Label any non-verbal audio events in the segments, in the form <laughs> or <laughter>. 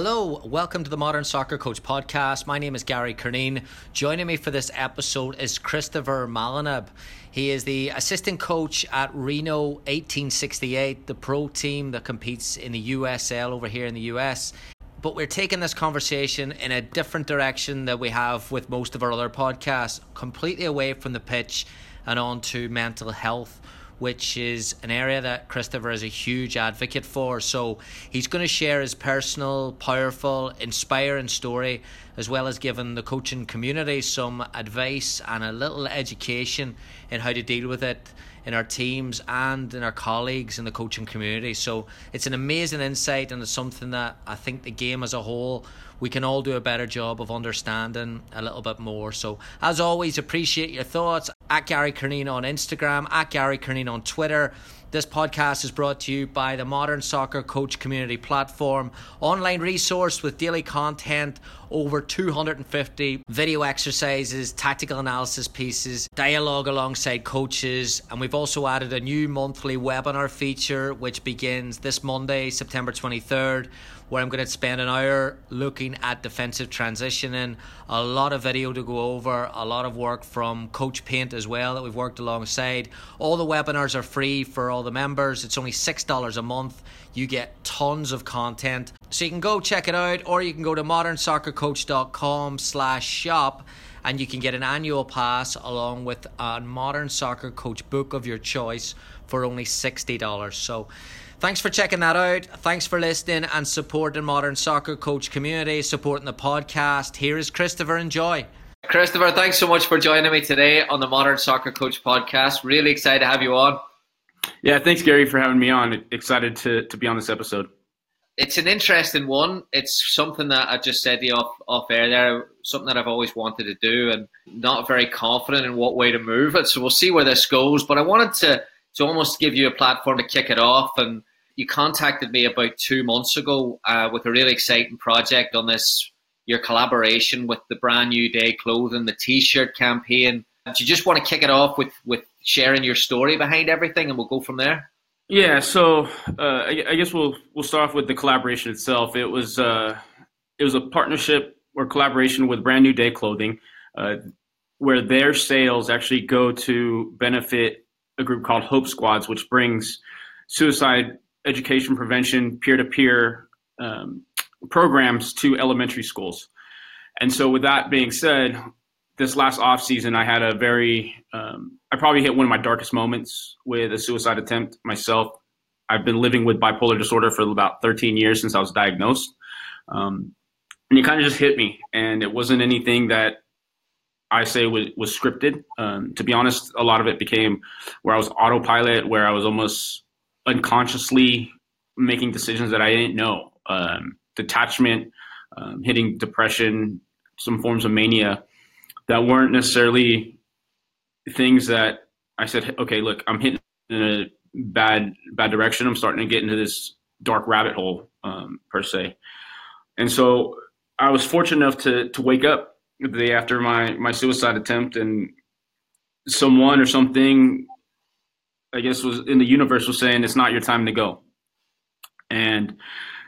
Hello, welcome to the Modern Soccer Coach podcast. My name is Gary Curneen. Joining me for this episode is Christopher Malinab. He is the assistant coach at Reno 1868, the pro team that competes in the USL over here in the US. But we're taking this conversation in a different direction that we have with most of our other podcasts, completely away from the pitch and on to mental health which is an area that Christopher is a huge advocate for. So he's going to share his personal, powerful, inspiring story, as well as giving the coaching community some advice and a little education in how to deal with it in our teams and in our colleagues in the coaching community. So it's an amazing insight and it's something that I think the game as a whole we can all do a better job of understanding a little bit more. So as always, appreciate your thoughts at Gary Curneen on Instagram, at Gary Curneen on Twitter. This podcast is brought to you by the Modern Soccer Coach Community Platform, online resource with daily content, over 250 video exercises, tactical analysis pieces, dialogue alongside coaches, and we've also added a new monthly webinar feature which begins this Monday, September 23rd where I'm going to spend an hour looking at defensive transitioning. A lot of video to go over, a lot of work from Coach Paint as well that we've worked alongside. All the webinars are free for all the members. It's only $6 a month. You get tons of content. So you can go check it out or you can go to modernsoccercoach.com slash shop and you can get an annual pass along with a modern soccer coach book of your choice for only $60. So Thanks for checking that out. Thanks for listening and supporting Modern Soccer Coach community, supporting the podcast. Here is Christopher. Enjoy. Christopher, thanks so much for joining me today on the Modern Soccer Coach podcast. Really excited to have you on. Yeah, thanks, Gary, for having me on. Excited to, to be on this episode. It's an interesting one. It's something that I just said to you off, off air there, something that I've always wanted to do and not very confident in what way to move it. So we'll see where this goes. But I wanted to, to almost give you a platform to kick it off and you contacted me about two months ago uh, with a really exciting project on this your collaboration with the brand new day clothing the t-shirt campaign do you just want to kick it off with with sharing your story behind everything and we'll go from there yeah so uh, I, I, guess we'll we'll start off with the collaboration itself it was uh, it was a partnership or collaboration with brand new day clothing uh, where their sales actually go to benefit a group called hope squads which brings suicide education prevention peer to peer programs to elementary schools. And so, with that being said, this last off season, I had a very, um, I probably hit one of my darkest moments with a suicide attempt myself. I've been living with bipolar disorder for about 13 years since I was diagnosed. Um, and it kind of just hit me. And it wasn't anything that I say was, was scripted. Um, to be honest, a lot of it became where I was autopilot, where I was almost unconsciously making decisions that I didn't know. Um, detachment, um, hitting depression, some forms of mania that weren't necessarily things that I said, okay, look, I'm hitting in a bad bad direction. I'm starting to get into this dark rabbit hole um, per se. And so I was fortunate enough to to wake up the day after my my suicide attempt, and someone or something I guess was in the universe was saying it's not your time to go. And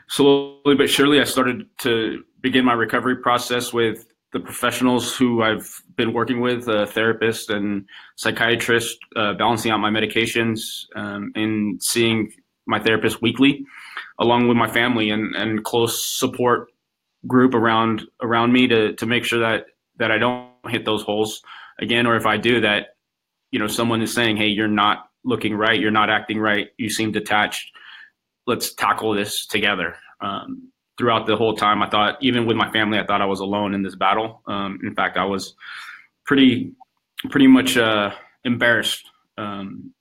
slowly but surely, I started to begin my recovery process with the professionals who I've been working with, a therapist and psychiatrist, uh, balancing out my medications um, and seeing my therapist weekly, along with my family and, and close support group around around me to to make sure that that I don't hit those holes again, or if I do, that you know someone is saying, "Hey, you're not looking right. You're not acting right. You seem detached. Let's tackle this together. Um, throughout the whole time, I thought, even with my family, I thought I was alone in this battle. Um, in fact, I was pretty, pretty much uh, embarrassed um,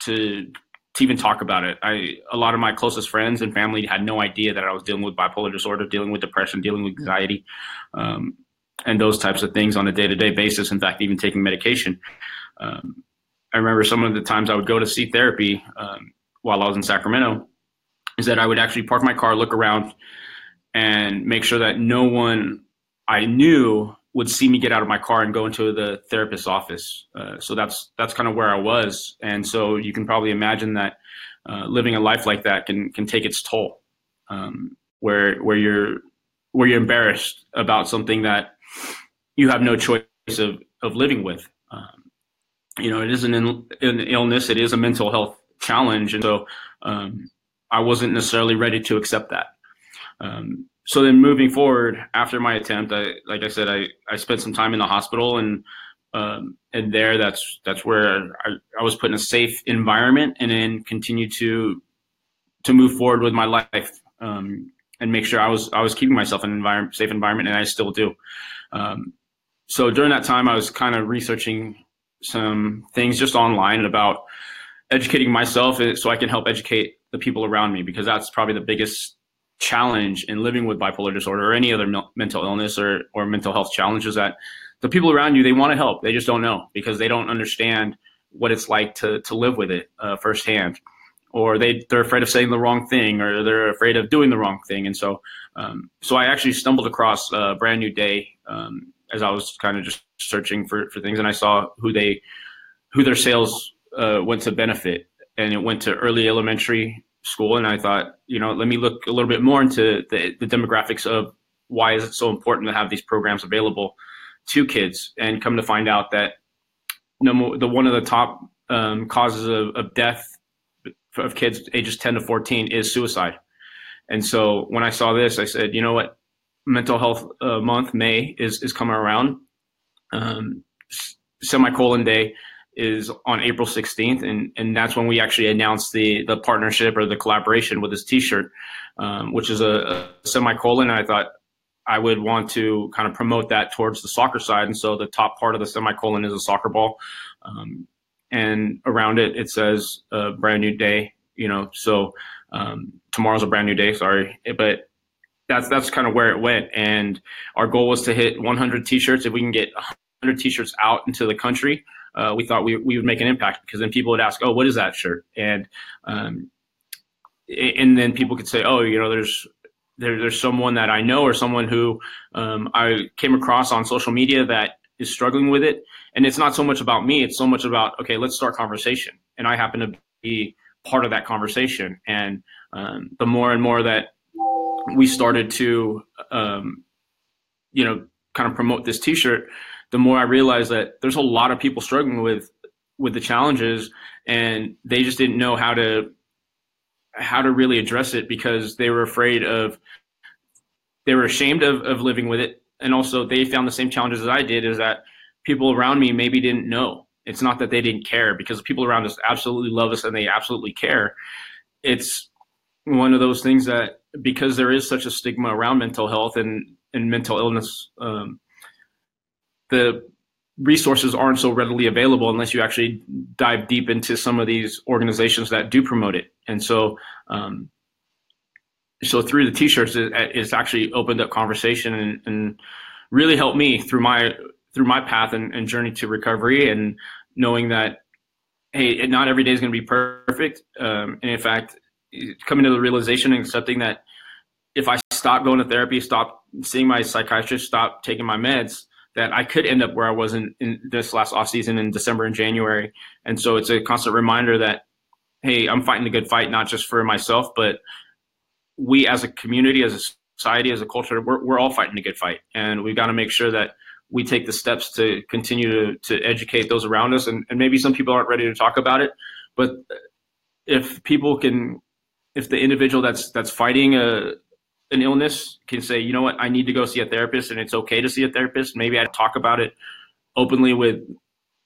to to even talk about it. I a lot of my closest friends and family had no idea that I was dealing with bipolar disorder, dealing with depression, dealing with anxiety, um, and those types of things on a day to day basis. In fact, even taking medication. Um, I remember some of the times I would go to see therapy um, while I was in Sacramento, is that I would actually park my car, look around, and make sure that no one I knew would see me get out of my car and go into the therapist's office. Uh, so that's that's kind of where I was, and so you can probably imagine that uh, living a life like that can can take its toll, um, where where you're where you're embarrassed about something that you have no choice of of living with. Um, you know, it is an, an illness, it is a mental health challenge, and so um, I wasn't necessarily ready to accept that. Um, so then moving forward after my attempt, I, like I said, I, I spent some time in the hospital and, um, and there that's, that's where I, I was put in a safe environment and then continue to, to move forward with my life, um, and make sure I was, I was keeping myself in an environment, safe environment and I still do. Um, so during that time, I was kind of researching some things just online about educating myself so I can help educate the people around me because that's probably the biggest challenge in living with bipolar disorder or any other mental illness or, or mental health challenges that the people around you they want to help. They just don't know because they don't understand what it's like to, to live with it uh, firsthand. Or they, they're afraid of saying the wrong thing or they're afraid of doing the wrong thing. And so um, so i actually stumbled across a brand new day um, as i was kind of just searching for, for things and i saw who they who their sales uh, went to benefit. And it went to early elementary school, and I thought, you know, let me look a little bit more into the, the demographics of why is it so important to have these programs available to kids, and come to find out that no, the one of the top um, causes of, of death of kids ages 10 to 14 is suicide. And so when I saw this, I said, you know what, mental health uh, month, May is, is coming around. Um, semicolon day is on April 16th, and and that's when we actually announced the the partnership or the collaboration with this T-shirt, um, which is a, a semicolon. And I thought I would want to kind of promote that towards the soccer side, and so the top part of the semicolon is a soccer ball, um, and around it it says a brand new day. You know, so um, tomorrow's a brand new day. Sorry, but that's that's kind of where it went. And our goal was to hit 100 T-shirts. If we can get 100 T-shirts out into the country uh, we thought we, we would make an impact because then people would ask, oh, what is that shirt? And um, and then people could say, oh, you know, there's there, there's someone that I know or someone who um, I came across on social media that is struggling with it. And it's not so much about me; it's so much about okay, let's start conversation. And I happen to be part of that conversation. And um, the more and more that we started to, um, you know, kind of promote this T-shirt, the more I realized that there's a lot of people struggling with with the challenges and they just didn't know how to how to really address it because they were afraid of they were ashamed of, of living with it and also they found the same challenges as I did is that people around me maybe didn't know. It's not that they didn't care because people around us absolutely love us and they absolutely care. It's one of those things that because there is such a stigma around mental health and, and mental illness um, the resources aren't so readily available unless you actually dive deep into some of these organizations that do promote it. And so, um, so through the t-shirts, it, it's actually opened up conversation and, and, really helped me through my through my path and, and journey to recovery, and knowing that hey, not every day is going to be perfect. Um, and in fact, coming to the realization and accepting that if I stop going to therapy, stop seeing my psychiatrist, stop taking my meds, that I could end up where I was in, in this last off season in December and January. And so it's a constant reminder that, hey, I'm fighting a good fight, not just for myself, but we as a community, as a society, as a culture, we're, we're all fighting a good fight. And we've got to make sure that we take the steps to continue to, to educate those around us. And, and maybe some people aren't ready to talk about it, but if people can, if the individual that's, that's fighting a, an illness can say, you know what, I need to go see a therapist, and it's okay to see a therapist. Maybe I talk about it openly with,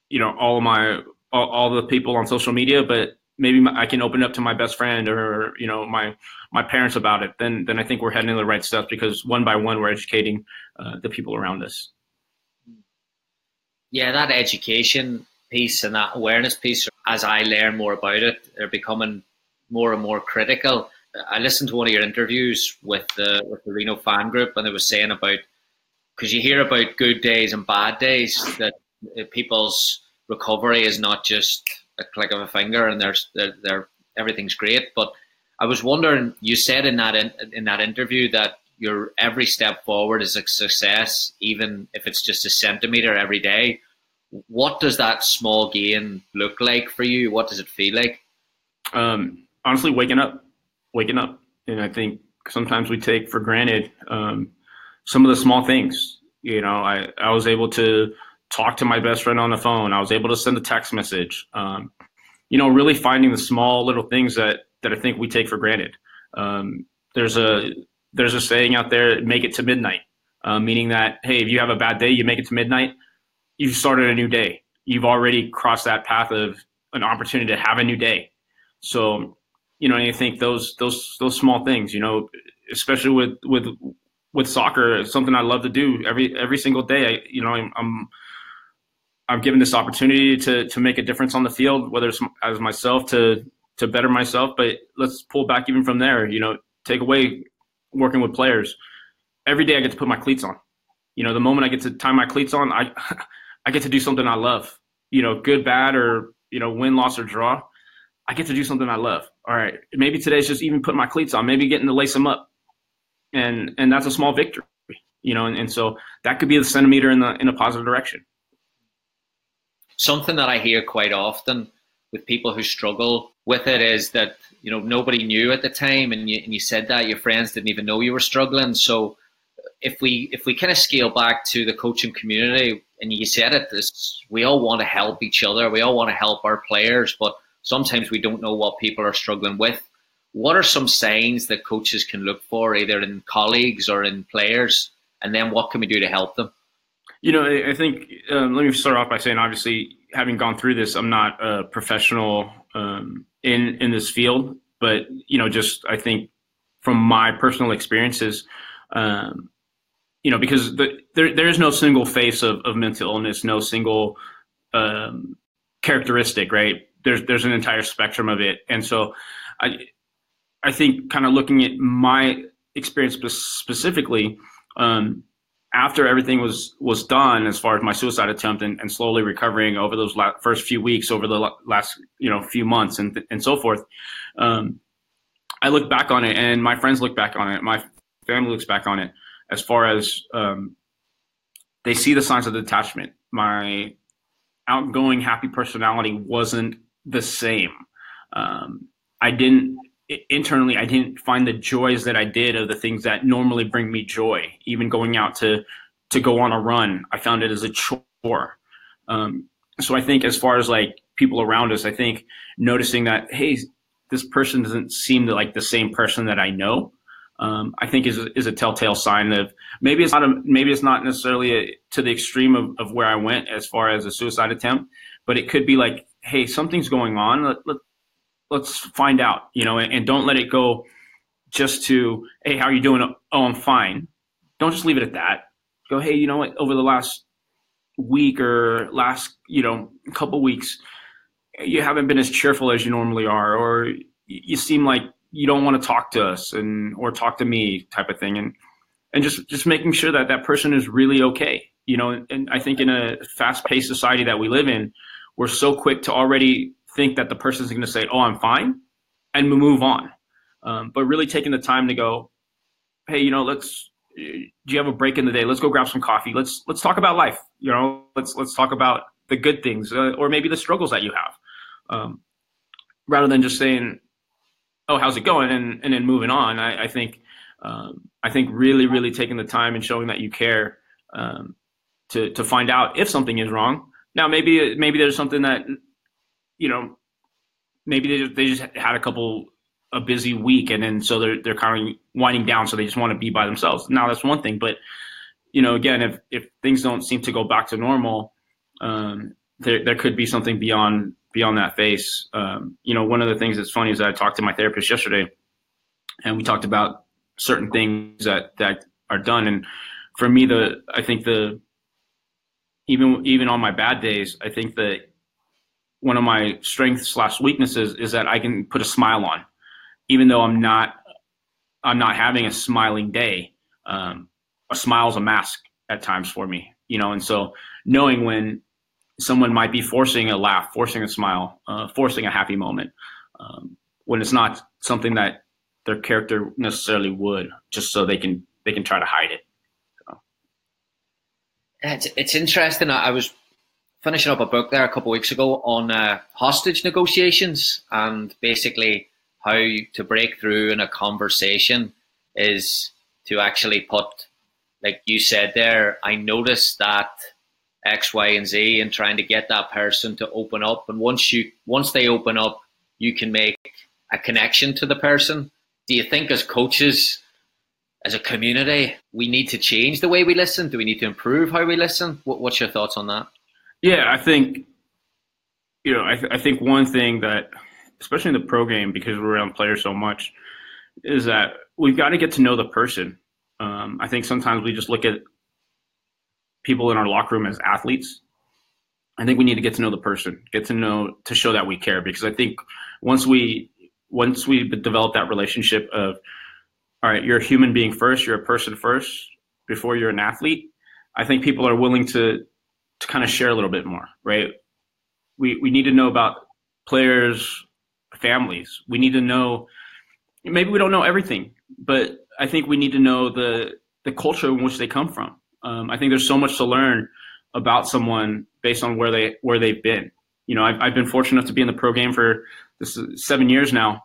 you know, all of my all, all the people on social media, but maybe I can open up to my best friend or you know my my parents about it. Then then I think we're heading in the right steps because one by one we're educating uh, the people around us. Yeah, that education piece and that awareness piece, as I learn more about it, they're becoming more and more critical. I listened to one of your interviews with the with the Reno fan group, and they were saying about because you hear about good days and bad days that people's recovery is not just a click of a finger and there's they're everything's great. But I was wondering, you said in that in, in that interview that your every step forward is a success, even if it's just a centimeter every day. What does that small gain look like for you? What does it feel like? Um, honestly, waking up, waking up, and I think sometimes we take for granted um, some of the small things. You know, I, I was able to talk to my best friend on the phone. I was able to send a text message. Um, you know, really finding the small little things that that I think we take for granted. Um, there's a there's a saying out there: "Make it to midnight," uh, meaning that hey, if you have a bad day, you make it to midnight, you've started a new day. You've already crossed that path of an opportunity to have a new day. So, you know, and I think those those those small things, you know, especially with with with soccer, something I love to do every every single day. I, you know, I'm, I'm I'm given this opportunity to to make a difference on the field, whether it's as myself to to better myself. But let's pull back even from there. You know, take away working with players. Every day I get to put my cleats on. You know, the moment I get to tie my cleats on, I <laughs> I get to do something I love. You know, good, bad, or you know, win, loss, or draw. I get to do something I love. All right, maybe today's just even putting my cleats on. Maybe getting to lace them up, and and that's a small victory. You know, and, and so that could be the centimeter in the in a positive direction something that I hear quite often with people who struggle with it is that you know nobody knew at the time, and you, and you said that your friends didn't even know you were struggling. So if we if we kind of scale back to the coaching community, and you said it, this we all want to help each other, we all want to help our players, but sometimes we don't know what people are struggling with. What are some signs that coaches can look for, either in colleagues or in players, and then what can we do to help them? You know, I think um, let me start off by saying, obviously, having gone through this, I'm not a professional um, in in this field, but you know, just I think from my personal experiences, um, you know, because the, there there is no single face of, of mental illness, no single um, characteristic, right? There's there's an entire spectrum of it, and so I I think kind of looking at my experience specifically. Um, after everything was was done as far as my suicide attempt and, and slowly recovering over those la- first few weeks over the last you know few months and and so forth um, i look back on it and my friends look back on it my family looks back on it as far as um, they see the signs of detachment my outgoing happy personality wasn't the same um, i didn't internally I didn't find the joys that I did of the things that normally bring me joy. Even going out to to go on a run, I found it as a chore. Um, so I think as far as like people around us, I think noticing that hey, this person doesn't seem to like the same person that I know. Um, I think is is a telltale sign of maybe it's not a, maybe it's not necessarily a, to the extreme of, of where I went as far as a suicide attempt, but it could be like, hey, something's going on. Let, let, let's find out, you know, and, and don't let it go just to, hey, how are you doing? Oh, I'm fine. Don't just leave it at that. Go, hey, you know what? Over the last week or last, you know, couple weeks, you haven't been as cheerful as you normally are, or you seem like you don't want to talk to us and or talk to me, type of thing, and and just just making sure that that person is really okay. You know, and I think in a fast-paced society that we live in, we're so quick to already think that the person's going to say, "Oh, I'm fine," and move on. Um, but really taking the time to go, "Hey, you know, let's. Do you have a break in the day? Let's go grab some coffee. Let's let's talk about life. You know, let's let's talk about the good things, uh, or maybe the struggles that you have, um, rather than just saying, "Oh, how's it going?" and and then moving on. I, I think um, I think really really taking the time and showing that you care um, to to find out if something is wrong. Now maybe maybe there's something that you know, maybe they just, they just had a couple a busy week, and then so they're they're kind of winding down, so they just want to be by themselves. Now that's one thing, but you know, again, if if things don't seem to go back to normal, um, there there could be something beyond beyond that face. Um, you know, one of the things that's funny is that I talked to my therapist yesterday, and we talked about certain things that that are done, and for me, the I think the even even on my bad days, I think that one of my strengths slash weaknesses is that I can put a smile on, even though I'm not I'm not having a smiling day. Um, a smile is a mask at times for me, you know, and so knowing when someone might be forcing a laugh, forcing a smile, uh, forcing a happy moment, um, when it's not something that their character necessarily would, just so they can they can try to hide it. It's, it's interesting. I was finishing up a book there a couple of weeks ago on uh, hostage negotiations and basically how to break through in a conversation is to actually put, like you said there, I noticed that X, Y, and Z and trying to get that person to open up. And once you once they open up, you can make a connection to the person. Do you think as coaches, as a community, we need to change the way we listen? Do we need to improve how we listen? What, what's your thoughts on that? Yeah, I think you know, I, th- I think one thing that, especially in the pro game, because we're around players so much, is that we've got to get to know the person. Um, I think sometimes we just look at people in our locker room as athletes. I think we need to get to know the person, get to know to show that we care. Because I think once we once we develop that relationship of, all right, you're a human being first, you're a person first before you're an athlete. I think people are willing to to kind of share a little bit more, right? We we need to know about players' families. We need to know maybe we don't know everything, but I think we need to know the the culture in which they come from. Um, I think there's so much to learn about someone based on where they where they've been. You know, I've, I've been fortunate enough to be in the pro game for this seven years now,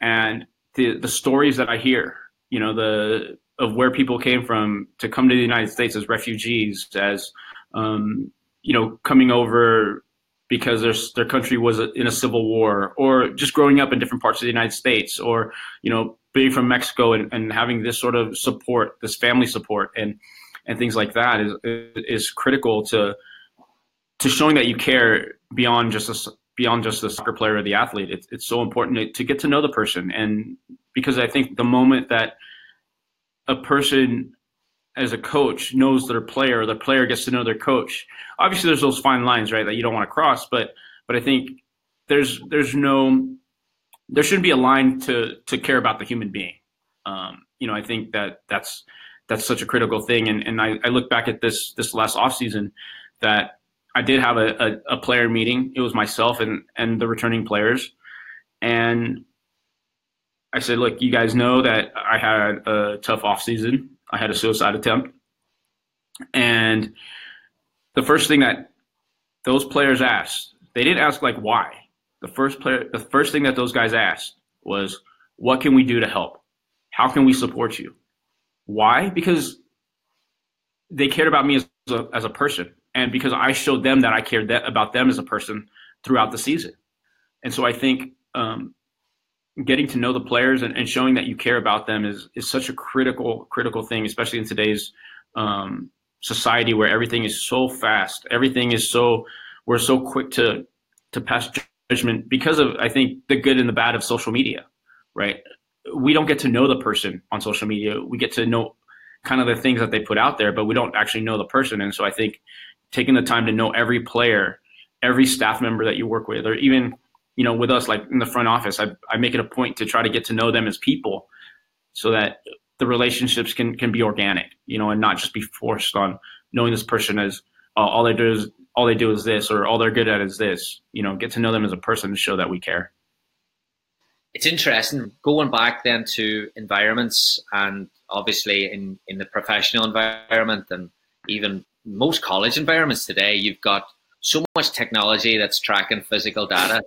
and the the stories that I hear, you know, the of where people came from to come to the United States as refugees, as um, you know, coming over because their their country was in a civil war, or just growing up in different parts of the United States, or you know, being from Mexico and, and having this sort of support, this family support, and and things like that is is critical to to showing that you care beyond just a beyond just the soccer player or the athlete. It's it's so important to, to get to know the person, and because I think the moment that a person as a coach knows their player, the player gets to know their coach. Obviously, there's those fine lines, right, that you don't want to cross. But but I think there's there's no there shouldn't be a line to to care about the human being. Um, you know, I think that that's that's such a critical thing. And and I, I look back at this this last off season that I did have a, a, a player meeting. It was myself and and the returning players, and I said, look, you guys know that I had a tough off season. I had a suicide attempt. And the first thing that those players asked, they didn't ask like why. The first player the first thing that those guys asked was, what can we do to help? How can we support you? Why? Because they cared about me as a, as a person and because I showed them that I cared that, about them as a person throughout the season. And so I think um, getting to know the players and, and, showing that you care about them is is such a critical critical thing, especially in today's um, society where everything is so fast, everything is so we're so quick to to pass judgment because of I think the good and the bad of social media, right? We don't get to know the person on social media. We get to know kind of the things that they put out there, but we don't actually know the person. And so I think taking the time to know every player, every staff member that you work with, or even you know, with us, like in the front office, I, I make it a point to try to get to know them as people so that the relationships can, can be organic, you know, and not just be forced on knowing this person as uh, all they do is all they do is this, or all they're good at is this, you know, get to know them as a person to show that we care. It's interesting going back then to environments and obviously in, in the professional environment and even most college environments today, you've got so much technology that's tracking physical data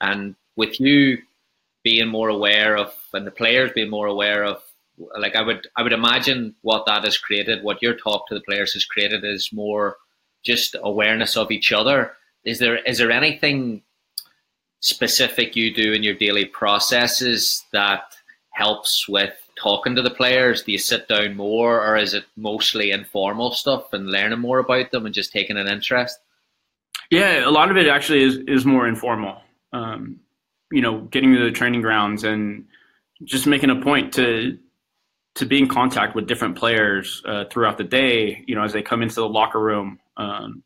and with you being more aware of, and the players being more aware of, like I would, I would imagine what that has created, what your talk to the players has created, is more just awareness of each other. Is there, is there anything specific you do in your daily processes that helps with talking to the players? Do you sit down more, or is it mostly informal stuff and learning more about them and just taking an interest? Yeah, a lot of it actually is is more informal um, you know, getting to the training grounds and just making a point to to be in contact with different players uh, throughout the day. You know, as they come into the locker room, um,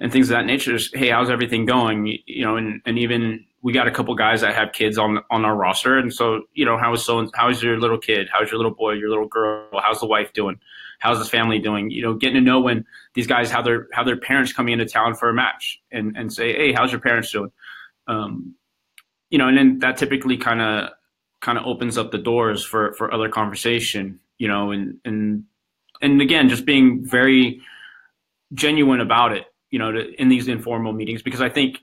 and things of that nature. Just, hey, how's everything going? You know, and, and even we got a couple guys that have kids on on our roster, and so you know, how is so how's your little kid? How's your little boy? Your little girl? How's the wife doing? How's the family doing? You know, getting to know when these guys have their have their parents coming into town for a match, and and say, hey, how's your parents doing? Um, you know, and then that typically kind of kind of opens up the doors for for other conversation. You know, and and and again, just being very genuine about it. You know, to, in these informal meetings, because I think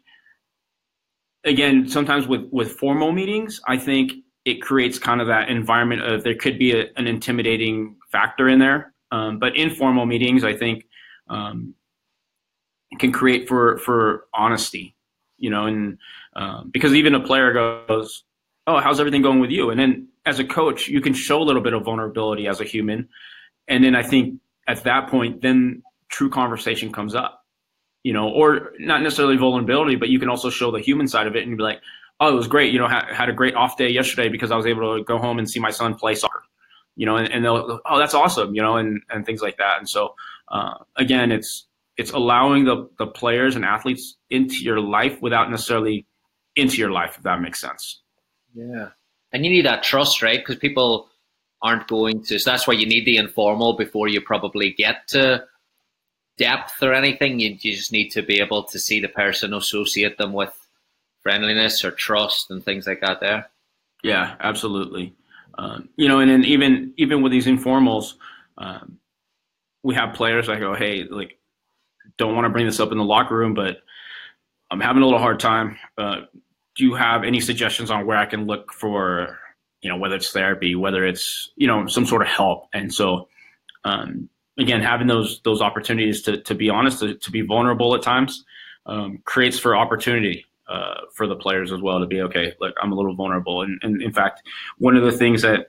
again, sometimes with with formal meetings, I think it creates kind of that environment of there could be a, an intimidating factor in there. Um, but informal meetings, I think, um, can create for for honesty, you know, and um, because even a player goes, "Oh, how's everything going with you?" And then as a coach, you can show a little bit of vulnerability as a human, and then I think at that point, then true conversation comes up you know, or not necessarily vulnerability, but you can also show the human side of it and be like, oh, it was great. You know, ha- had a great off day yesterday because I was able to go home and see my son play soccer. You know, and, and they'll, oh, that's awesome. You know, and and things like that. And so, uh, again, it's it's allowing the the players and athletes into your life without necessarily into your life, if that makes sense. Yeah, and you need that trust, right? Because people aren't going to. So that's why you need the informal before you probably get to depth or anything. You, you just need to be able to see the person, associate them with friendliness or trust and things like that. There. Yeah, absolutely. Um, you know, and then even even with these informals, um, we have players that go, "Hey, like, don't want to bring this up in the locker room, but I'm having a little hard time. Uh, do you have any suggestions on where I can look for, you know, whether it's therapy, whether it's you know some sort of help?" And so, um, again, having those those opportunities to to be honest, to, to be vulnerable at times, um, creates for opportunity uh, for the players as well to be okay. Like I'm a little vulnerable, and, and in fact, one of the things that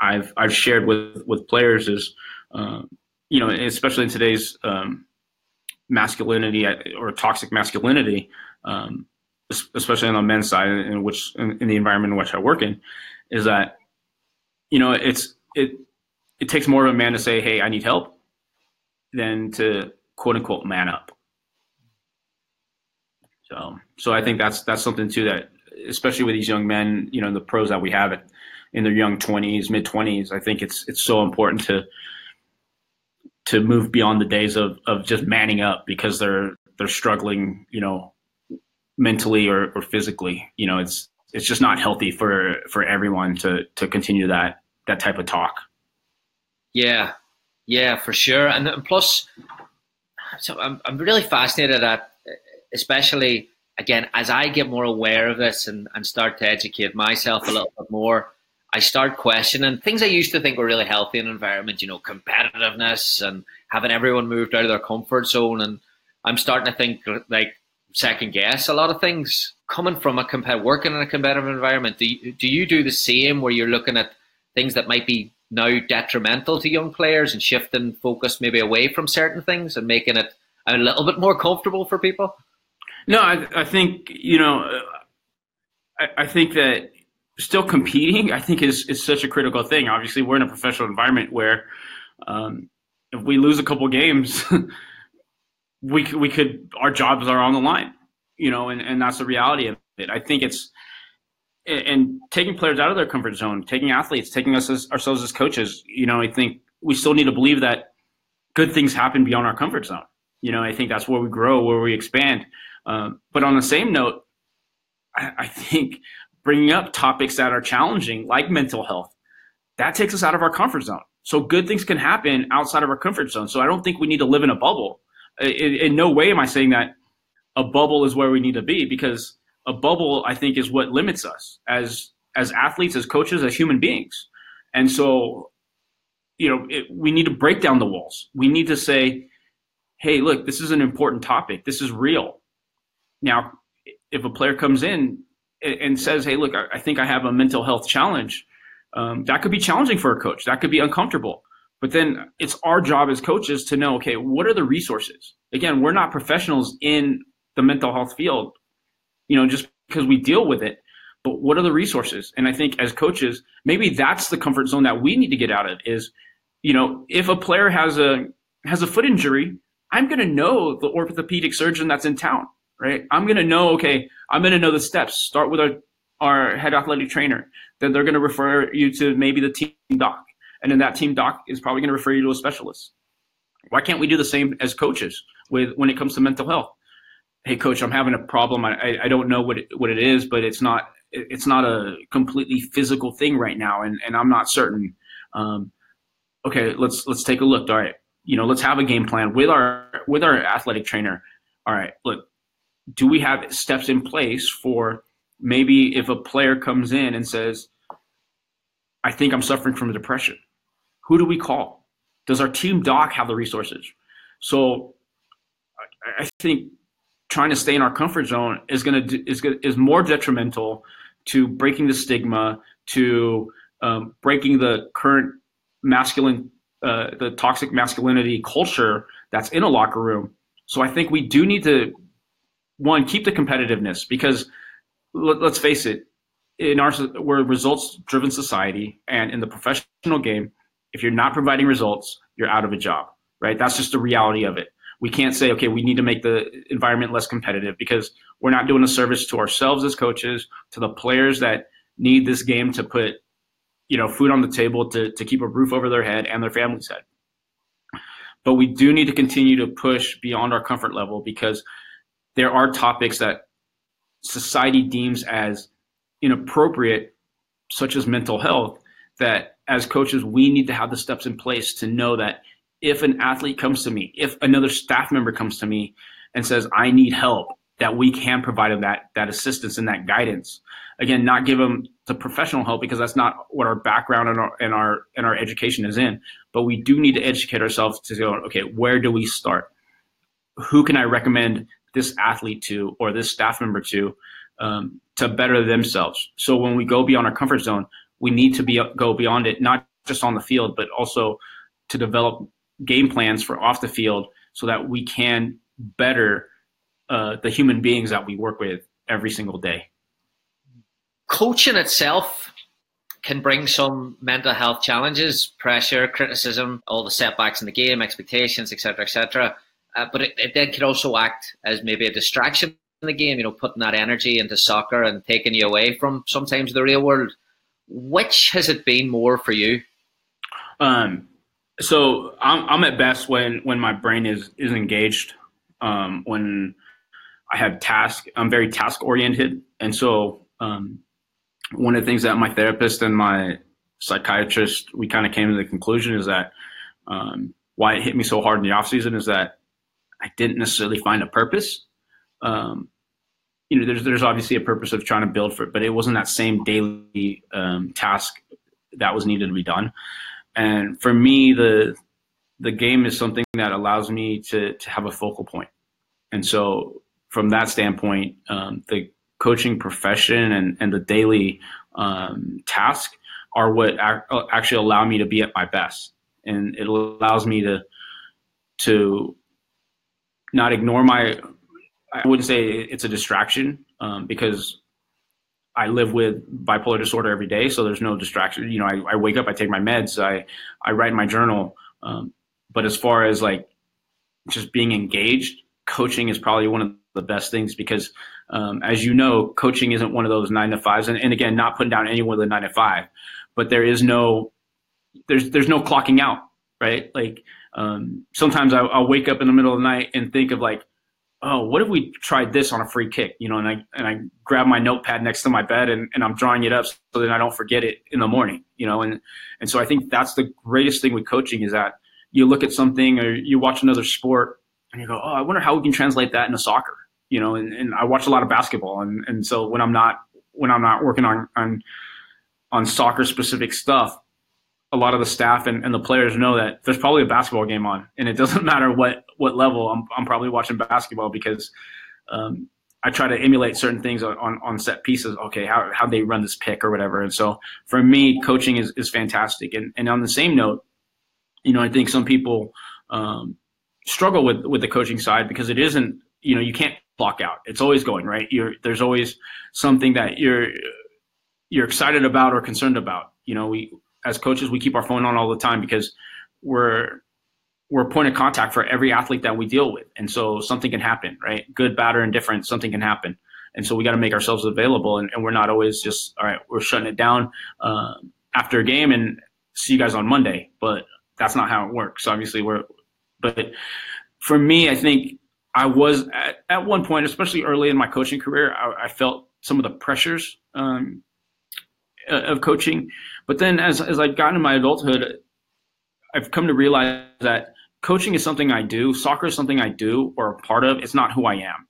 I've I've shared with with players is, uh, you know, especially in today's um, masculinity or toxic masculinity, um, especially on the men's side, in which in, in the environment in which I work in, is that you know it's it it takes more of a man to say, "Hey, I need help," than to quote unquote man up. So, so I think that's that's something too that, especially with these young men, you know, the pros that we have it in their young twenties, mid twenties, I think it's it's so important to to move beyond the days of of just manning up because they're they're struggling, you know, mentally or, or physically. You know, it's it's just not healthy for for everyone to to continue that that type of talk. Yeah, yeah, for sure. And, and plus, so I'm I'm really fascinated at, especially again as I get more aware of this and, and start to educate myself a little bit more. I start questioning things I used to think were really healthy in an environment, you know, competitiveness and having everyone moved out of their comfort zone. And I'm starting to think like second guess a lot of things coming from a competitive, working in a competitive environment. Do you, do you do the same where you're looking at things that might be now detrimental to young players and shifting focus maybe away from certain things and making it a little bit more comfortable for people? No, I, I think you know, I, I, think that still competing, I think is is such a critical thing. Obviously, we're in a professional environment where um, if we lose a couple games, <laughs> we we could our jobs are on the line, you know, and, and that's the reality of it. I think it's and taking players out of their comfort zone, taking athletes, taking us as, ourselves as coaches, you know, I think we still need to believe that good things happen beyond our comfort zone. You know, I think that's where we grow, where we expand. Um, but on the same note, I, I think bringing up topics that are challenging, like mental health, that takes us out of our comfort zone. So good things can happen outside of our comfort zone. So I don't think we need to live in a bubble. In, in no way am I saying that a bubble is where we need to be because a bubble, I think, is what limits us as as athletes, as coaches, as human beings. And so, you know, it, we need to break down the walls. We need to say, "Hey, look, this is an important topic. This is real." Now, if a player comes in and says, "Hey, look, I think I have a mental health challenge," um, that could be challenging for a coach. That could be uncomfortable. But then it's our job as coaches to know, okay, what are the resources? Again, we're not professionals in the mental health field you know, just because we deal with it. But what are the resources? And I think as coaches, maybe that's the comfort zone that we need to get out of is, you know, if a player has a has a foot injury, I'm going to know the orthopedic surgeon that's in town, right? I'm going to know, okay, I'm going to know the steps. Start with our, our head athletic trainer. Then they're going to refer you to maybe the team doc. And then that team doc is probably going to refer you to a specialist. Why can't we do the same as coaches with when it comes to mental health? Hey, coach, I'm having a problem. I, I don't know what it, what it is, but it's not it's not a completely physical thing right now, and, and I'm not certain. Um, okay, let's let's take a look. All right, you know, let's have a game plan with our with our athletic trainer. All right, look, do we have steps in place for maybe if a player comes in and says, "I think I'm suffering from depression," who do we call? Does our team doc have the resources? So, I think trying to stay in our comfort zone is going to is is more detrimental to breaking the stigma, to um, breaking the current masculine, uh, the toxic masculinity culture that's in a locker room. So I think we do need to one keep the competitiveness because let, let's face it, in our we're a results driven society, and in the professional game, if you're not providing results, you're out of a job. Right? That's just the reality of it we can't say, okay, we need to make the environment less competitive because we're not doing a service to ourselves as coaches, to the players that need this game to put, you know, food on the table, to, to keep a roof over their head and their family's head. But we do need to continue to push beyond our comfort level because there are topics that society deems as inappropriate, such as mental health, that as coaches, we need to have the steps in place to know that if an athlete comes to me, if another staff member comes to me and says, I need help, that we can provide them that, that assistance and that guidance. Again, not give them the professional help because that's not what our background and our, and our, and our education is in. But we do need to educate ourselves to go, okay, where do we start? Who can I recommend this athlete to or this staff member to um, to better themselves? So when we go beyond our comfort zone, we need to be go beyond it, not just on the field, but also to develop game plans for off the field so that we can better uh, the human beings that we work with every single day. Coaching itself can bring some mental health challenges, pressure, criticism, all the setbacks in the game, expectations, etc., etc. Uh, but it, it then can also act as maybe a distraction in the game. You know, putting that energy into soccer and taking you away from sometimes the real world. Which has it been more for you? Um, so I'm, I'm at best when when my brain is is engaged. Um, when I have task, I'm very task oriented, and so um, one of the things that my therapist and my psychiatrist we kind of came to the conclusion is that um, why it hit me so hard in the off season is that I didn't necessarily find a purpose. Um, you know, there's there's obviously a purpose of trying to build for it, but it wasn't that same daily um, task that was needed to be done. And for me, the the game is something that allows me to to have a focal point. And so, from that standpoint, um, the coaching profession and and the daily um, task are what ac- actually allow me to be at my best, and it allows me to to not ignore my. I wouldn't say it's a distraction um, because I live with bipolar disorder every day, so there's no distraction. You know, I, I wake up, I take my meds, I I write my journal. Um, but as far as like just being engaged, coaching is probably one of the best things because, um, as you know, coaching isn't one of those nine to fives. And, and again, not putting down anyone with a nine to five, but there is no there's there's no clocking out, right? Like um, sometimes I, I'll wake up in the middle of the night and think of like, oh, what if we tried this on a free kick? You know, and I and I grab my notepad next to my bed and, and I'm drawing it up so that I don't forget it in the morning. You know, and and so I think that's the greatest thing with coaching is that you look at something or you watch another sport and you go, oh, I wonder how we can translate that into soccer. You know, and, and I watch a lot of basketball and, and so when I'm not when I'm not working on on on soccer specific stuff, a lot of the staff and, and the players know that there's probably a basketball game on, and it <laughs> doesn't matter what what level. I'm I'm probably watching basketball because um, I try to emulate certain things on, on, set pieces. Okay, how how they run this pick or whatever. And so for me, coaching is is fantastic. And and on the same note, you know, I think some people um, struggle with with the coaching side because it isn't. You know, you can't block out. It's always going right. You're there's always something that you're you're excited about or concerned about. You know, we as coaches, we keep our phone on all the time because we're we're point of contact for every athlete that we deal with. And so something can happen, right? Good, bad, or indifferent, something can happen. And so we got to make ourselves available. And, and, we're not always just, all right, we're shutting it down uh, after a game and see you guys on Monday. But that's not how it works. Obviously, we're, but for me, I think I was at, at one point, especially early in my coaching career, I, I felt some of the pressures um, of coaching. But then as, as I've gotten in my adulthood, I've come to realize that coaching is something I do, soccer is something I do or a part of. It's not who I am,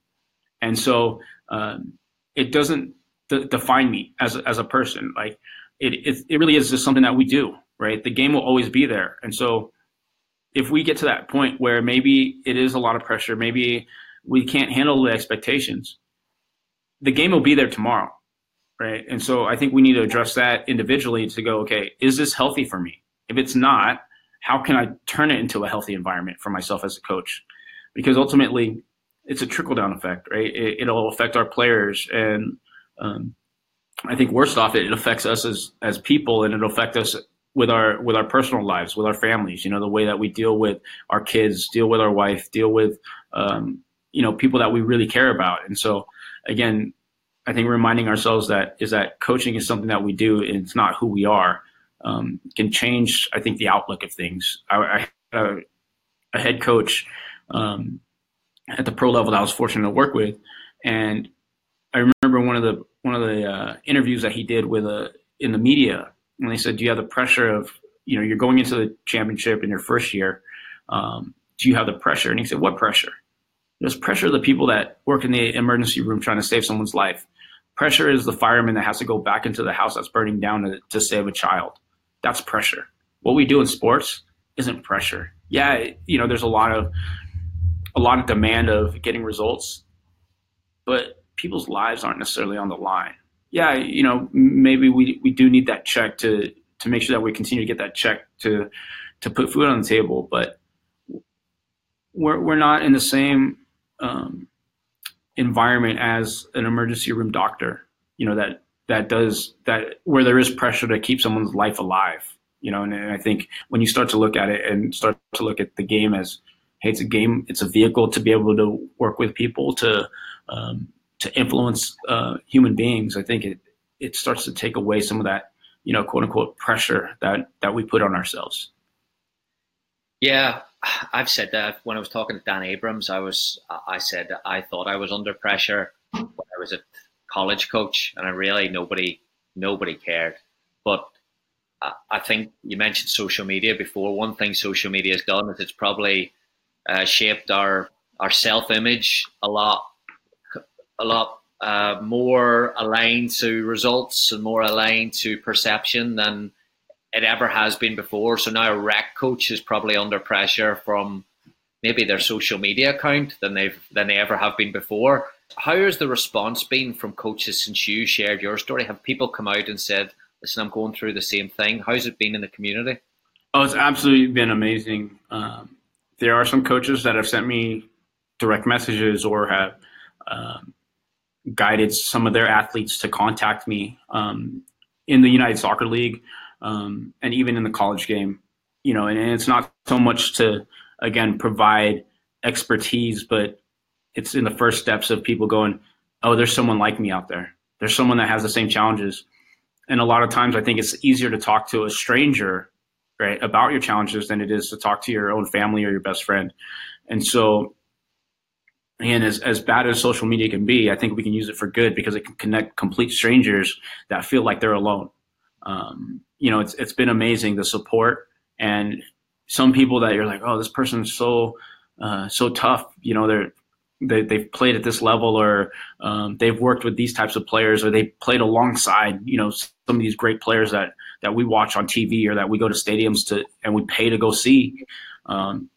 and so um, it doesn't d- define me as as a person. Like it, it, it really is just something that we do, right? The game will always be there, and so if we get to that point where maybe it is a lot of pressure, maybe we can't handle the expectations, the game will be there tomorrow, right? And so I think we need to address that individually to go, okay, is this healthy for me? If it's not, how can I turn it into a healthy environment for myself as a coach? Because ultimately, it's a trickle down effect, right? It, will affect our players, and um, I think worst off, it, it affects us as as people, and it'll affect us with our with our personal lives, with our families. You know, the way that we deal with our kids, deal with our wife, deal with um, you know people that we really care about. And so, again, I think reminding ourselves that is that coaching is something that we do, and it's not who we are um, can change, I think, the outlook of things. I, I had a, a head coach um, at the pro level that I was fortunate to work with, and I remember one of the one of the uh, interviews that he did with a uh, in the media, and they said, "Do you have the pressure of you know you're going into the championship in your first year? Um, do you have the pressure?" And he said, "What pressure?" There's pressure of the people that work in the emergency room trying to save someone's life. Pressure is the fireman that has to go back into the house that's burning down to, to save a child that's pressure. What we do in sports isn't pressure. Yeah, you know, there's a lot of a lot of demand of getting results, but people's lives aren't necessarily on the line. Yeah, you know, maybe we we do need that check to to make sure that we continue to get that check to to put food on the table, but we're we're not in the same um, environment as an emergency room doctor. You know that that does that where there is pressure to keep someone's life alive you know and, and, i think when you start to look at it and start to look at the game as hey it's a game it's a vehicle to be able to work with people to um, to influence uh, human beings i think it it starts to take away some of that you know quote unquote pressure that that we put on ourselves yeah i've said that when i was talking to dan abrams i was i said i thought i was under pressure when i was a college coach, and I really nobody nobody cared. But I, I think you mentioned social media before. One thing social media has done is it's probably uh, shaped our our self image a lot a lot uh, more aligned to results and more aligned to perception than it ever has been before. So now a rec coach is probably under pressure from maybe their social media account than they've than they ever have been before. How has the response been from coaches since you shared your story? Have people come out and said, "Listen, I'm going through the same thing"? How's it been in the community? Oh, it's absolutely been amazing. Um, there are some coaches that have sent me direct messages or have um, guided some of their athletes to contact me um, in the United Soccer League um, and even in the college game. You know, and, and it's not so much to again provide expertise, but it's in the first steps of people going, oh, there's someone like me out there. There's someone that has the same challenges. And a lot of times I think it's easier to talk to a stranger, right, about your challenges than it is to talk to your own family or your best friend. And so, and as, as bad as social media can be, I think we can use it for good because it can connect complete strangers that feel like they're alone. Um, you know, it's, it's been amazing the support and some people that you're like, oh, this person's so, uh, so tough. You know, they're, they, they've played at this level or um, they've worked with these types of players or they played alongside you know some of these great players that that we watch on TV or that we go to stadiums to and we pay to go see. Um,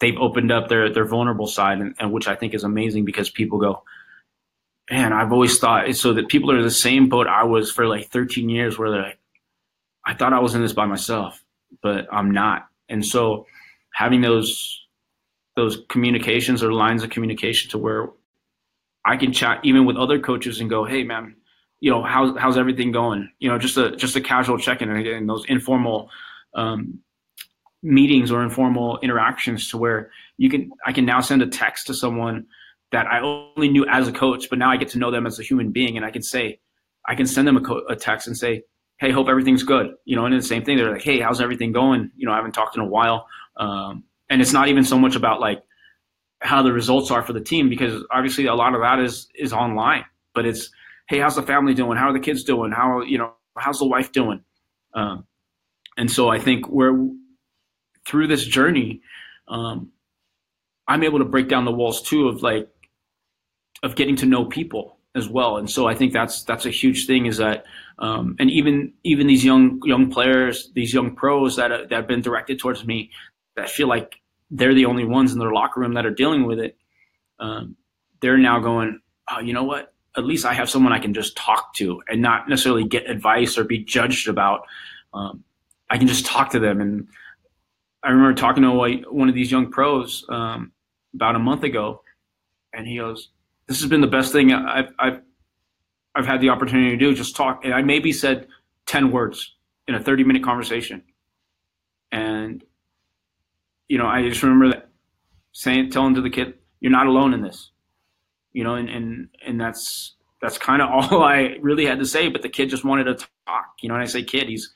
they've opened up their their vulnerable side, and, and, which I think is amazing because people go, man, I've always thought so that people are the same boat I was for like 13 years, where they're like, I thought I was in this by myself, but I'm not, and so having those those communications or lines of communication to where I can chat even with other coaches and go, hey man, you know how's how's everything going? You know, just a just a casual check in and again those informal um, meetings or informal interactions to where you can I can now send a text to someone that I only knew as a coach, but now I get to know them as a human being, and I can say, I can send them a, co- a text and say, "Hey, hope everything's good," you know, and the same thing. They're like, "Hey, how's everything going?" You know, I haven't talked in a while, um, and it's not even so much about like how the results are for the team because obviously a lot of that is is online, but it's, "Hey, how's the family doing? How are the kids doing? How you know, how's the wife doing?" Um, and so I think we're through this journey, um, I'm able to break down the walls too of like of getting to know people as well. And so I think that's that's a huge thing is that um, and even even these young young players, these young pros that that have been directed towards me, that feel like they're the only ones in their locker room that are dealing with it. Um, they're now going, oh, you know what? At least I have someone I can just talk to and not necessarily get advice or be judged about. Um, I can just talk to them and I remember talking to one of these young pros um, about a month ago, and he goes, "This has been the best thing I've, I've I've had the opportunity to do. Just talk." And I maybe said ten words in a thirty minute conversation, and you know, I just remember that saying, telling to the kid, "You're not alone in this," you know, and and and that's that's kind of <laughs> all I really had to say. But the kid just wanted to talk, you know. And I say kid, he's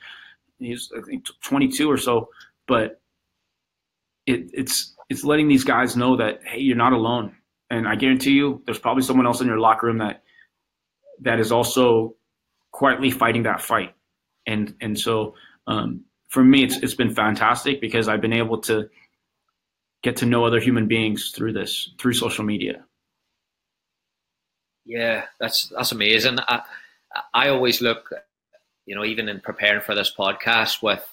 he's I think 22 or so, but it, it's it's letting these guys know that hey, you're not alone, and I guarantee you, there's probably someone else in your locker room that that is also quietly fighting that fight, and and so um, for me, it's it's been fantastic because I've been able to get to know other human beings through this through social media. Yeah, that's that's amazing. I I always look, you know, even in preparing for this podcast, with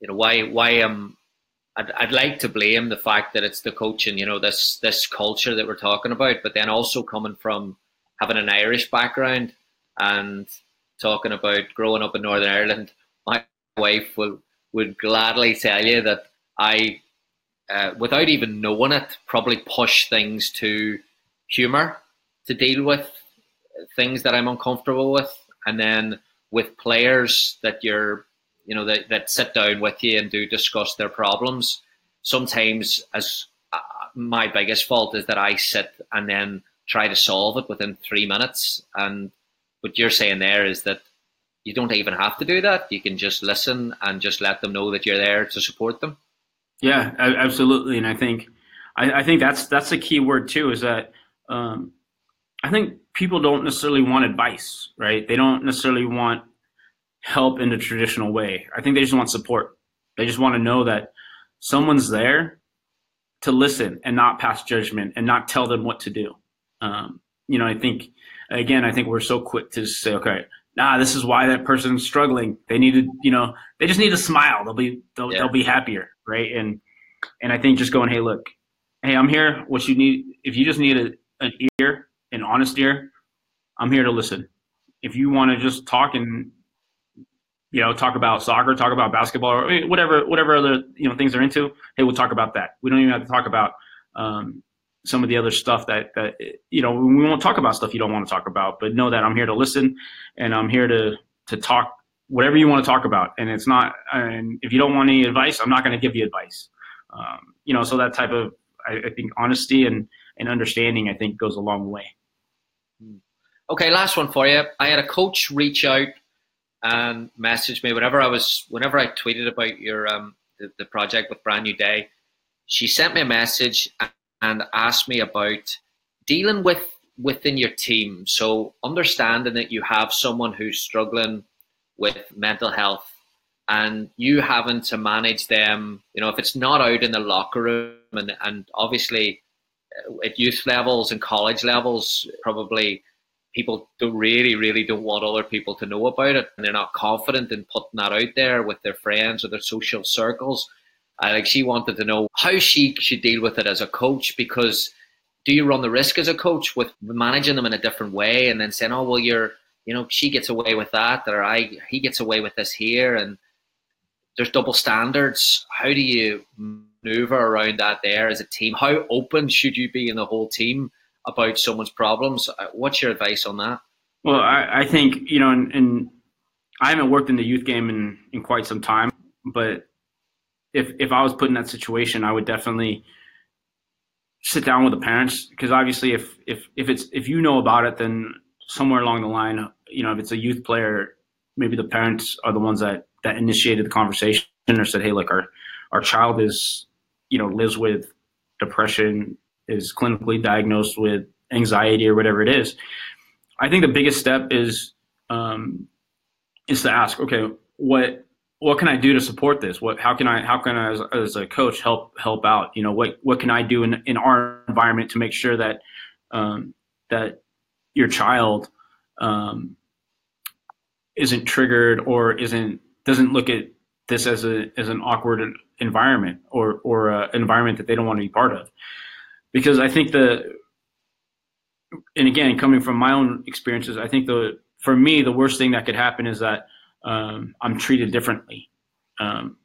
you know why why am I'd, I'd like to blame the fact that it's the coaching, you know, this this culture that we're talking about, but then also coming from having an Irish background and talking about growing up in Northern Ireland, my wife will would gladly tell you that I, uh, without even knowing it, probably push things to humor to deal with things that I'm uncomfortable with, and then with players that you're you know that, that sit down with you and do discuss their problems. Sometimes as uh, my biggest fault is that i sit and then try to solve it within three minutes. And what you're saying there is that you don't even have to do that. You can just listen and just let them know that you're there to support them. Yeah absolutely. And i think i, I think that's that's the key word too is that um, i think people don't necessarily want advice right? They don't necessarily want help in a traditional way. I think they just want support. They just want to know that someone's there to listen and not pass judgment and not tell them what to do. Um, you know, I think again, I think we're so quick to say, okay, nah, this is why that person's struggling. They need to, you know, they just need to smile. They'll be they'll, yeah. they'll be happier, right? And and I think just going, hey, look, hey, I'm here. What you need, if you just need a, an ear, an honest ear, I'm here to listen. If you want to just talk and you know, talk about soccer, talk about basketball, or whatever, whatever other you know things they're into. Hey, we'll talk about that. We don't even have to talk about um, some of the other stuff that that you know we won't talk about stuff you don't want to talk about. But know that I'm here to listen, and I'm here to to talk whatever you want to talk about. And it's not, and if you don't want any advice, I'm not going to give you advice. Um, you know, so that type of I, I think honesty and and understanding I think goes a long way. Okay, last one for you. I had a coach reach out and messaged me whenever I was whenever I tweeted about your um the, the project with Brand New Day. She sent me a message and asked me about dealing with within your team. So understanding that you have someone who's struggling with mental health and you having to manage them, you know, if it's not out in the locker room and, and obviously at youth levels and college levels, probably people don't really, really don't want other people to know about it, and they're not confident in putting that out there with their friends or their social circles. Uh, like she wanted to know how she should deal with it as a coach because do you run the risk as a coach with managing them in a different way and then saying, oh well, you're you know she gets away with that or I he gets away with this here and there's double standards. How do you maneuver around that there as a team? How open should you be in the whole team? About someone's problems. Uh, what's your advice on that? Well, I, I think you know, and, and, I haven't worked in the youth game in, in quite some time, but if if I was put in that situation, I would definitely sit down with the parents because obviously if if if it's if you know about it, then somewhere along the line, you know, if it's a youth player, maybe the parents are the ones that that initiated the conversation or said, "Hey, look, our our child is, you know, lives with depression, is clinically diagnosed with anxiety or whatever it is." I think the biggest step is um, is to ask, okay, what what can I do to support this? What how can I how can I as, as a coach help help out? You know, what what can I do in in our environment to make sure that um, that your child um, isn't triggered or isn't doesn't look at this as a as an awkward environment or or an environment that they don't want to be part of because I think the and again coming from my own experiences I think the for me the worst thing that could happen is that um, I'm treated differently. Um,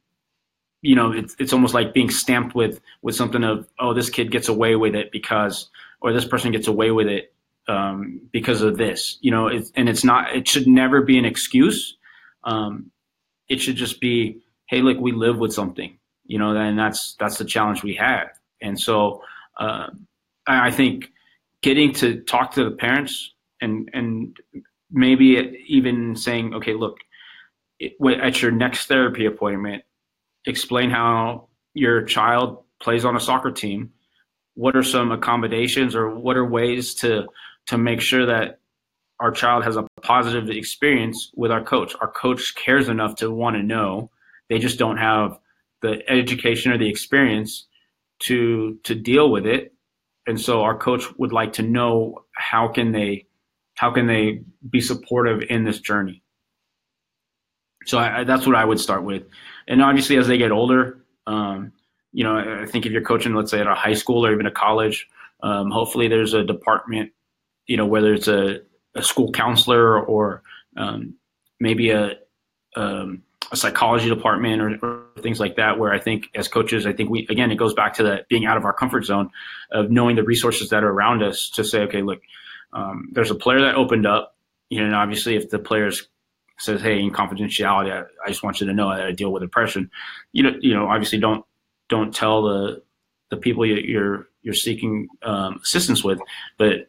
you know it's, it's almost like being stamped with with something of oh this kid gets away with it because or this person gets away with it um, because of this you know and it's not it should never be an excuse. Um, it should just be hey look we live with something you know and that's that's the challenge we have and so uh, I, think getting to talk to the parents and and maybe even saying okay look at your next therapy appointment explain how your child plays on a soccer team. What are some accommodations or what are ways to to make sure that our child has a positive experience with our coach? Our coach cares enough to want to know. They just don't have the education or the experience to to deal with it. And so our coach would like to know how can they how can they be supportive in this journey. So I, that's what i would start with. And obviously as they get older um, you know i think if you're coaching let's say at a high school or even a college um, hopefully there's a department you know whether it's a, a school counselor or um, maybe a um, a psychology department or, or, things like that where i think as coaches i think we again it goes back to that being out of our comfort zone of knowing the resources that are around us to say okay look um, there's a player that opened up you know obviously if the players says hey in confidentiality I, I just want you to know that i deal with depression you know you know obviously don't don't tell the the people you're you're seeking um, assistance with but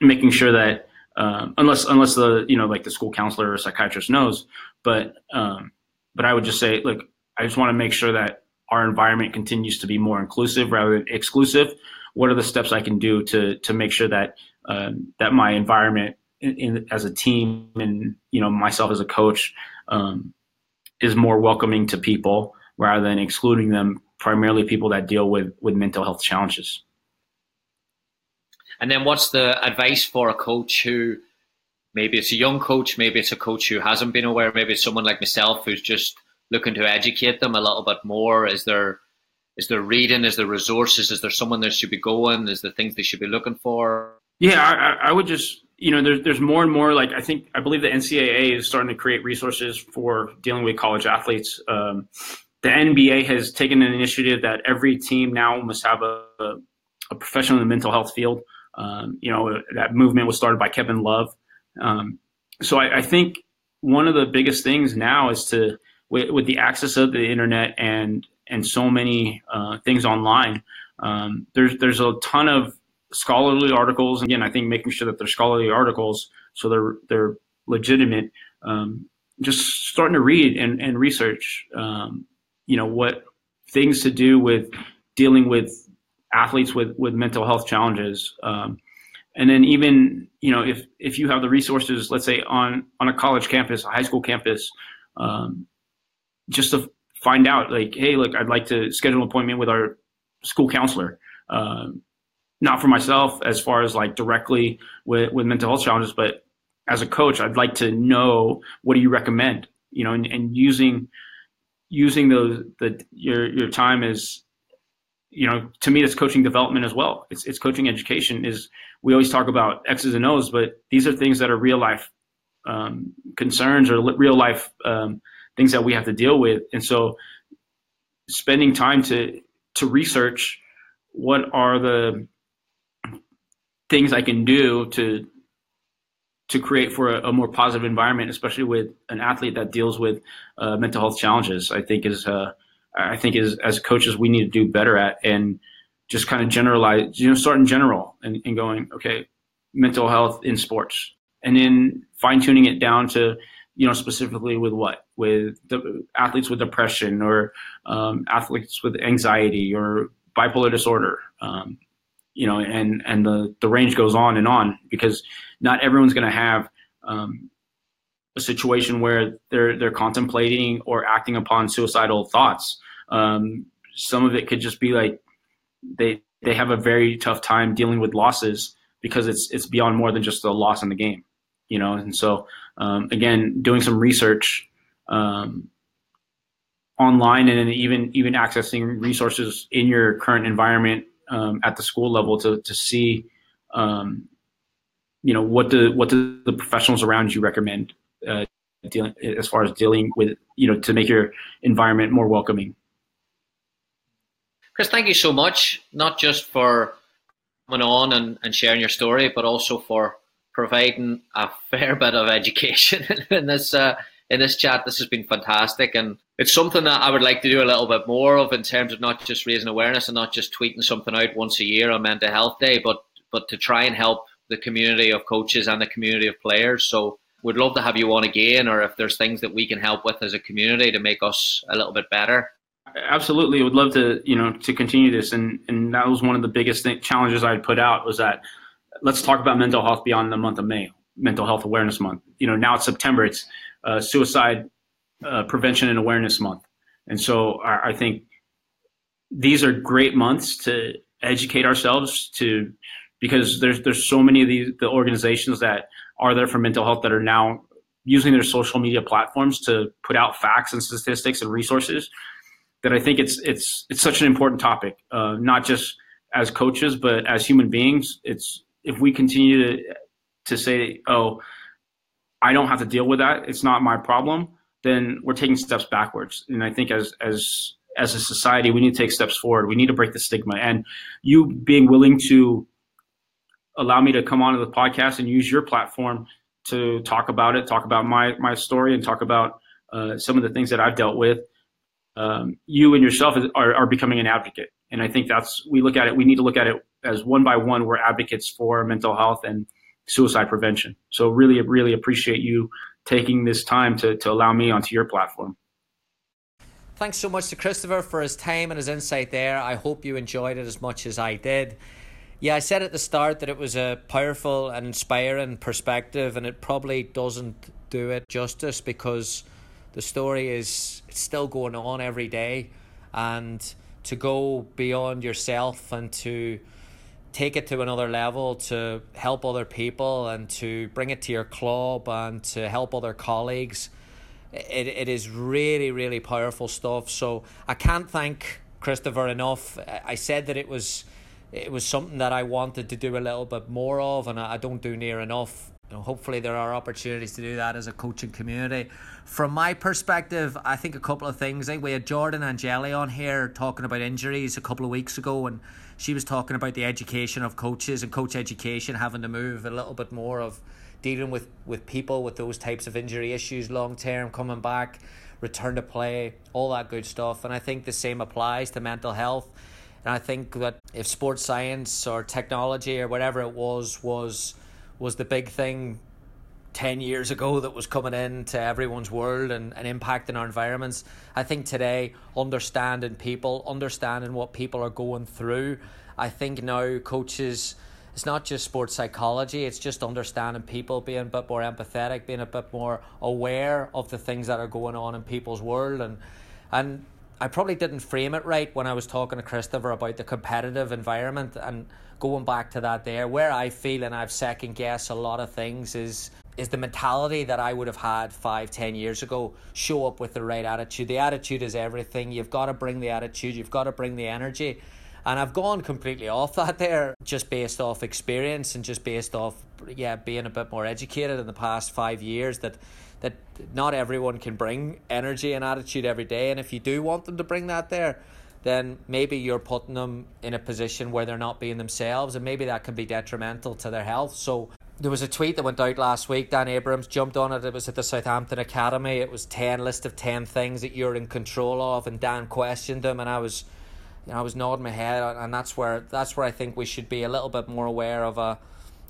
making sure that um, unless unless the you know like the school counselor or psychiatrist knows but um, but I would just say, look, I just want to make sure that our environment continues to be more inclusive rather than exclusive. What are the steps I can do to to make sure that um, that my environment in, in, as a team and you know myself as a coach um, is more welcoming to people rather than excluding them, primarily people that deal with with mental health challenges. And then, what's the advice for a coach who maybe it's a young coach, maybe it's a coach who hasn't been aware, maybe it's someone like myself who's just looking to educate them a little bit more. Is there is there reading? Is there resources? Is there someone that should be going? Is there things they should be looking for? Yeah, I, I would just you know there's there's more and more like I think I believe the NCAA is starting to create resources for dealing with college athletes. Um, the NBA has taken an initiative that every team now must have a, a professional in the mental health field. Um, you know that movement was started by Kevin Love. Um, so I, I, think one of the biggest things now is to with, with the access of the internet and and so many uh, things online. Um, there's there's a ton of scholarly articles. Again, I think making sure that they're scholarly articles so they're they're legitimate. Um, just starting to read and, and research, um, you know, what things to do with dealing with athletes with, with mental health challenges. Um, and then even you know if if you have the resources let's say on on a college campus a high school campus um, just to find out like hey look i'd like to schedule an appointment with our school counselor uh, not for myself as far as like directly with, with mental health challenges but as a coach i'd like to know what do you recommend you know and, and using using those the your your time is you know, to me, it's coaching development as well. It's, it's coaching education. Is we always talk about X's and O's, but these are things that are real life um, concerns or real life um, things that we have to deal with. And so, spending time to to research what are the things I can do to to create for a, a more positive environment, especially with an athlete that deals with uh, mental health challenges, I think is uh, I think is as coaches we need to do better at and just kind of generalize, you know, start in general and, and going, okay, mental health in sports, and then fine tuning it down to, you know, specifically with what, with the athletes with depression or um, athletes with anxiety or bipolar disorder, um, you know, and and the the range goes on and on because not everyone's going to have um, a situation where they're they're contemplating or acting upon suicidal thoughts. Um, some of it could just be like they they have a very tough time dealing with losses because it's it's beyond more than just a loss in the game, you know. And so um, again, doing some research um, online and then even even accessing resources in your current environment um, at the school level to to see um, you know what the what do the professionals around you recommend uh, dealing as far as dealing with you know to make your environment more welcoming chris thank you so much not just for coming on and, and sharing your story but also for providing a fair bit of education <laughs> in this uh, in this chat this has been fantastic and it's something that I would like to do a little bit more of in terms of not just raising awareness and not just tweeting something out once a year on Mental Health Day, but but to try and help the community of coaches and the community of players. So we'd love to have you on again, or if there's things that we can help with as a community to make us a little bit better. Absolutely, I would love to you know to continue this, and and that was one of the biggest th- challenges I'd put out was that let's talk about mental health beyond the month of May, Mental Health Awareness Month. You know, now it's September, it's uh, Suicide uh, Prevention and Awareness Month, and so I, I think these are great months to educate ourselves to because there's there's so many of these the organizations that are there for mental health that are now using their social media platforms to put out facts and statistics and resources that I think it's it's it's such an important topic, uh, not just as coaches but as human beings. It's if we continue to to say, oh, I don't have to deal with that, it's not my problem, then we're taking steps backwards. And I think as as as a society, we need to take steps forward. We need to break the stigma. And you being willing to allow me to come onto the podcast and use your platform to talk about it, talk about my my story, and talk about uh, some of the things that I've dealt with. Um, you and yourself are, are becoming an advocate, and I think that's we look at it. We need to look at it as one by one. We're advocates for mental health and suicide prevention. So really, really appreciate you taking this time to to allow me onto your platform. Thanks so much to Christopher for his time and his insight there. I hope you enjoyed it as much as I did. Yeah, I said at the start that it was a powerful and inspiring perspective, and it probably doesn't do it justice because the story is still going on every day, and to go beyond yourself and to take it to another level to help other people and to bring it to your club and to help other colleagues. It, it is really really powerful stuff. So i can't thank christopher enough. I said that it was it was something that I wanted to do a little bit more of, and I don't do near enough. Know, hopefully, there are opportunities to do that as a coaching community. From my perspective, I think a couple of things. I think we had Jordan Angeli on here talking about injuries a couple of weeks ago, and she was talking about the education of coaches and coach education having to move a little bit more of dealing with, with people with those types of injury issues long term, coming back, return to play, all that good stuff. And I think the same applies to mental health and I think that if sports science or technology or whatever it was was was the big thing 10 years ago that was coming into everyone's world and, and impacting our environments. I think today, understanding people, understanding what people are going through, I think now coaches, it's not just sports psychology, it's just understanding people, being a bit more empathetic, being a bit more aware of the things that are going on in people's world. And, and I probably didn't frame it right when I was talking to Christopher about the competitive environment and going back to that there. Where I feel and I've second guessed a lot of things is is the mentality that I would have had five, ten years ago. Show up with the right attitude. The attitude is everything. You've got to bring the attitude. You've got to bring the energy. And I've gone completely off that there, just based off experience and just based off, yeah, being a bit more educated in the past five years. That that not everyone can bring energy and attitude every day. And if you do want them to bring that there, then maybe you're putting them in a position where they're not being themselves, and maybe that can be detrimental to their health. So there was a tweet that went out last week. Dan Abrams jumped on it. It was at the Southampton Academy. It was ten list of ten things that you're in control of, and Dan questioned him, and I was, you know, I was nodding my head, and that's where that's where I think we should be a little bit more aware of a,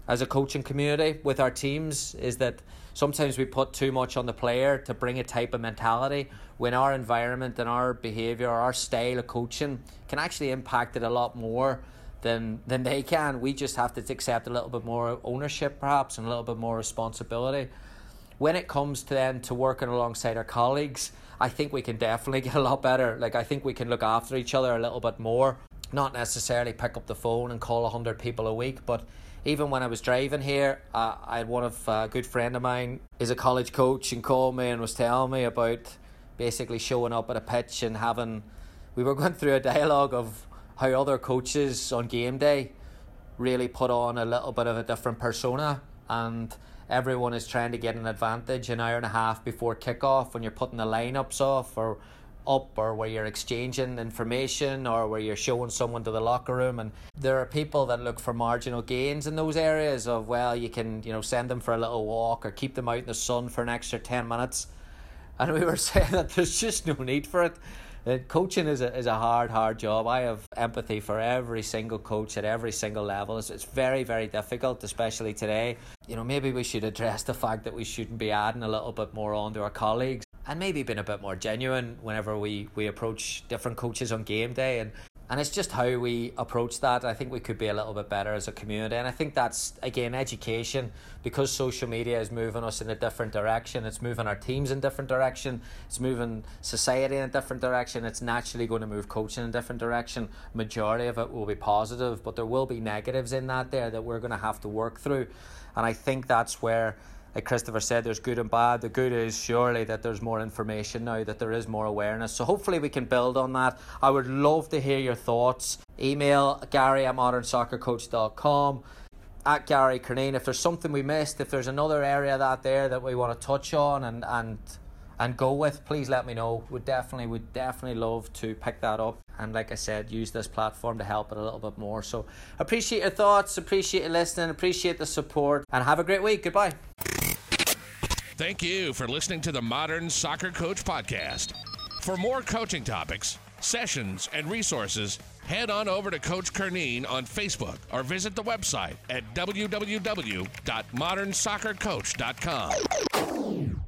as a coaching community with our teams, is that sometimes we put too much on the player to bring a type of mentality when our environment and our behaviour, our style of coaching can actually impact it a lot more than than they can. We just have to accept a little bit more ownership, perhaps, and a little bit more responsibility. When it comes to then to working alongside our colleagues, I think we can definitely <laughs> get a lot better. Like I think we can look after each other a little bit more. Not necessarily pick up the phone and call hundred people a week, but even when I was driving here, uh, I had one of uh, a good friend of mine is a college coach and called me and was telling me about basically showing up at a pitch and having. We were <laughs> going through a dialogue of how other coaches on game day really put on a little bit of a different persona and everyone is trying to get an advantage an hour and a half before kickoff when you're putting the lineups off or up or where you're exchanging information or where you're showing someone to the locker room and there are people that look for marginal gains in those areas of well you can you know send them for a little walk or keep them out in the sun for an extra 10 minutes and we were <laughs> saying that there's just no need for it uh, coaching is a, is a hard, hard job. I have empathy for every single coach at every single level. It's, it's very, very difficult, especially today. You know, maybe we should address the fact that we shouldn't be adding a little bit more on to our colleagues and maybe been a bit more genuine whenever we, we approach different coaches on game day and and it's just how we approach that. I think we could be a little bit better as a community, and I think that's again education because social media is moving us in a different direction. It's moving our teams in different direction. It's moving society in a different direction. It's naturally going to move coaching in a different direction. Majority of it will be positive, but there will be negatives in that there that we're going to have to work through, and I think that's where like Christopher said, there's good and bad. The good is surely that there's more information now, that there is more awareness. So hopefully we can build on that. I would love to hear your thoughts. Email Gary at modernsoccercoach.com at Gary Curneen. If there's something we missed, if there's another area that there that we want to touch on and and and go with, please let me know. Would definitely would definitely love to pick that up. And like I said, use this platform to help it a little bit more. So appreciate your thoughts, appreciate you listening, appreciate the support, and have a great week. Goodbye. Thank you for listening to the Modern Soccer Coach Podcast. For more coaching topics, sessions, and resources, head on over to Coach Curneen on Facebook or visit the website at www.modernsoccercoach.com.